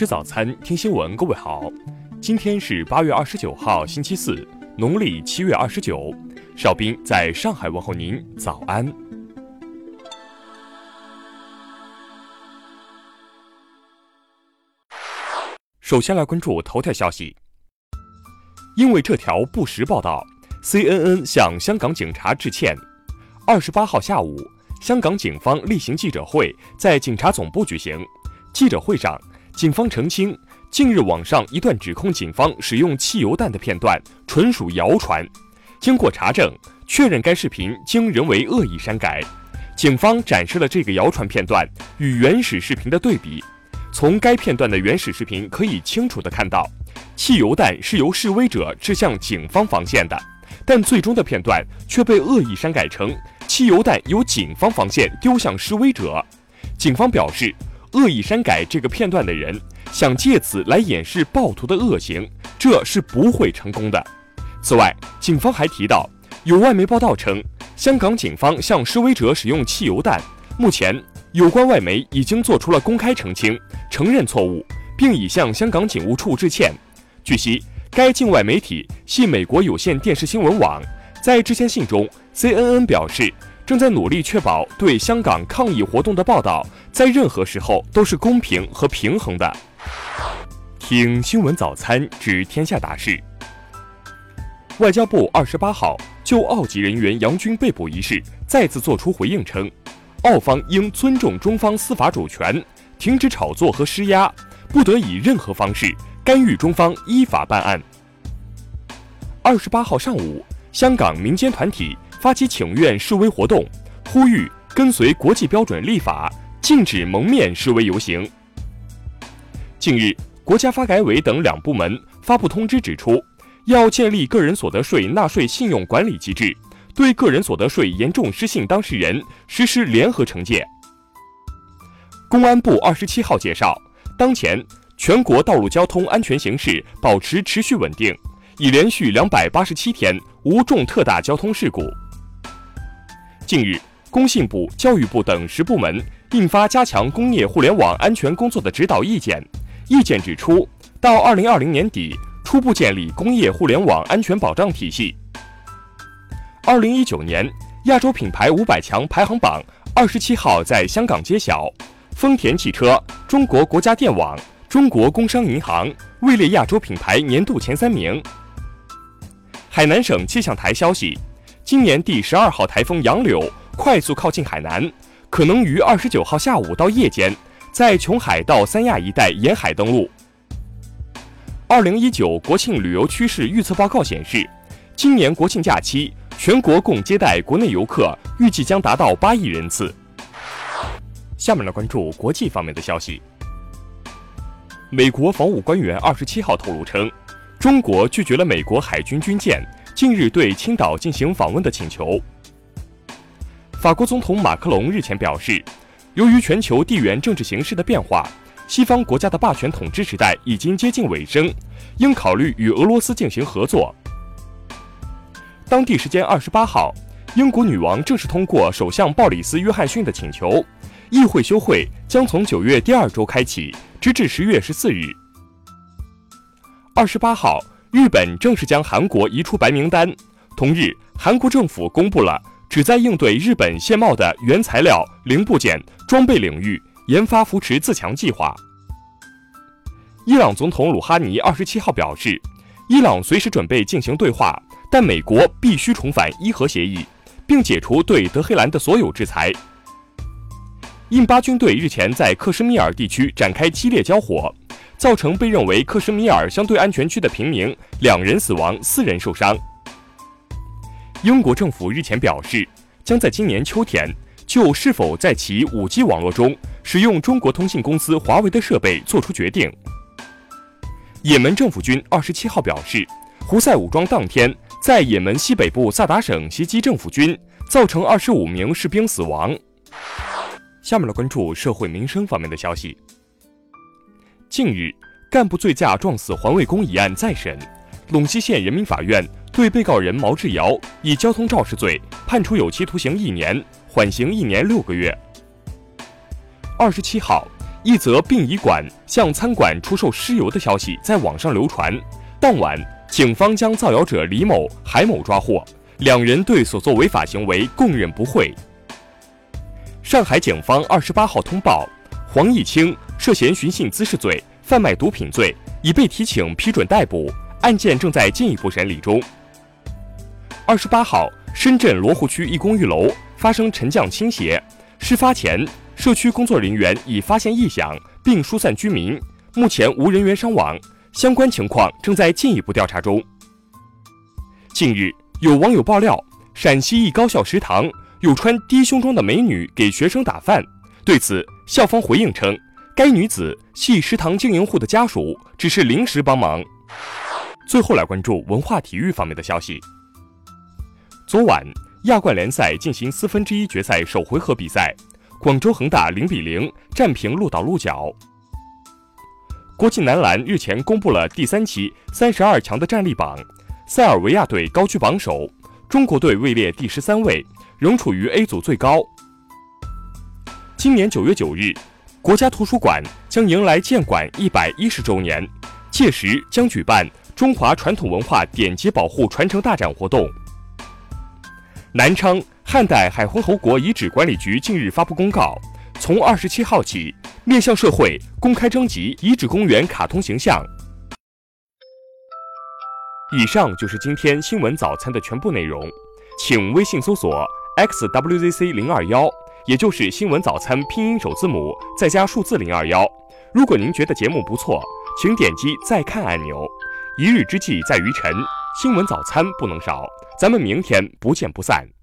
吃早餐，听新闻。各位好，今天是八月二十九号，星期四，农历七月二十九。邵兵在上海问候您，早安。首先来关注头条消息，因为这条不实报道，CNN 向香港警察致歉。二十八号下午，香港警方例行记者会在警察总部举行。记者会上，警方澄清，近日网上一段指控警方使用汽油弹的片段纯属谣传。经过查证，确认该视频经人为恶意删改。警方展示了这个谣传片段与原始视频的对比。从该片段的原始视频可以清楚地看到，汽油弹是由示威者掷向警方防线的，但最终的片段却被恶意删改成汽油弹由警方防线丢向示威者。警方表示。恶意删改这个片段的人想借此来掩饰暴徒的恶行，这是不会成功的。此外，警方还提到，有外媒报道称，香港警方向示威者使用汽油弹。目前，有关外媒已经做出了公开澄清，承认错误，并已向香港警务处致歉。据悉，该境外媒体系美国有线电视新闻网。在致歉信中，CNN 表示。正在努力确保对香港抗议活动的报道在任何时候都是公平和平衡的。听新闻早餐知天下大事。外交部二十八号就澳籍人员杨军被捕一事再次作出回应称，澳方应尊重中方司法主权，停止炒作和施压，不得以任何方式干预中方依法办案。二十八号上午，香港民间团体。发起请愿示威活动，呼吁跟随国际标准立法，禁止蒙面示威游行。近日，国家发改委等两部门发布通知，指出要建立个人所得税纳税信用管理机制，对个人所得税严重失信当事人实施联合惩戒。公安部二十七号介绍，当前全国道路交通安全形势保持持续稳定，已连续两百八十七天无重特大交通事故。近日，工信部、教育部等十部门印发加强工业互联网安全工作的指导意见。意见指出，到二零二零年底，初步建立工业互联网安全保障体系。二零一九年亚洲品牌五百强排行榜二十七号在香港揭晓，丰田汽车、中国国家电网、中国工商银行位列亚洲品牌年度前三名。海南省气象台消息。今年第十二号台风杨柳快速靠近海南，可能于二十九号下午到夜间，在琼海到三亚一带沿海登陆。二零一九国庆旅游趋势预测报告显示，今年国庆假期全国共接待国内游客预计将达到八亿人次。下面来关注国际方面的消息。美国防务官员二十七号透露称，中国拒绝了美国海军军舰。近日对青岛进行访问的请求。法国总统马克龙日前表示，由于全球地缘政治形势的变化，西方国家的霸权统治时代已经接近尾声，应考虑与俄罗斯进行合作。当地时间二十八号，英国女王正式通过首相鲍里斯·约翰逊的请求，议会休会将从九月第二周开启，直至十月十四日。二十八号。日本正式将韩国移出白名单。同日，韩国政府公布了旨在应对日本限贸的原材料、零部件、装备领域研发扶持自强计划。伊朗总统鲁哈尼二十七号表示，伊朗随时准备进行对话，但美国必须重返伊核协议，并解除对德黑兰的所有制裁。印巴军队日前在克什米尔地区展开激烈交火。造成被认为克什米尔相对安全区的平民两人死亡、四人受伤。英国政府日前表示，将在今年秋天就是否在其 5G 网络中使用中国通信公司华为的设备作出决定。也门政府军二十七号表示，胡塞武装当天在也门西北部萨达省袭击政府军，造成二十五名士兵死亡。下面来关注社会民生方面的消息。近日，干部醉驾撞死环卫工一案再审，陇西县人民法院对被告人毛志尧以交通肇事罪判处有期徒刑一年，缓刑一年六个月。二十七号，一则殡仪馆向餐馆出售尸油的消息在网上流传。当晚，警方将造谣者李某、海某抓获，两人对所作违法行为供认不讳。上海警方二十八号通报，黄毅清涉嫌寻衅滋事罪、贩卖毒品罪，已被提请批准逮捕，案件正在进一步审理中。二十八号，深圳罗湖区一公寓楼发生沉降倾斜，事发前，社区工作人员已发现异响并疏散居民，目前无人员伤亡，相关情况正在进一步调查中。近日，有网友爆料，陕西一高校食堂。有穿低胸装的美女给学生打饭，对此校方回应称，该女子系食堂经营户的家属，只是临时帮忙。最后来关注文化体育方面的消息。昨晚亚冠联赛进行四分之一决赛首回合比赛，广州恒大零比零战平鹿岛鹿角。国际男篮日前公布了第三期三十二强的战力榜，塞尔维亚队高居榜首，中国队位列第十三位。仍处于 A 组最高。今年九月九日，国家图书馆将迎来建馆一百一十周年，届时将举办中华传统文化典籍保护传承大展活动。南昌汉代海昏侯国遗址管理局近日发布公告，从二十七号起，面向社会公开征集遗址公园卡通形象。以上就是今天新闻早餐的全部内容，请微信搜索。xwzc 零二幺，也就是新闻早餐拼音首字母再加数字零二幺。如果您觉得节目不错，请点击再看按钮。一日之计在于晨，新闻早餐不能少。咱们明天不见不散。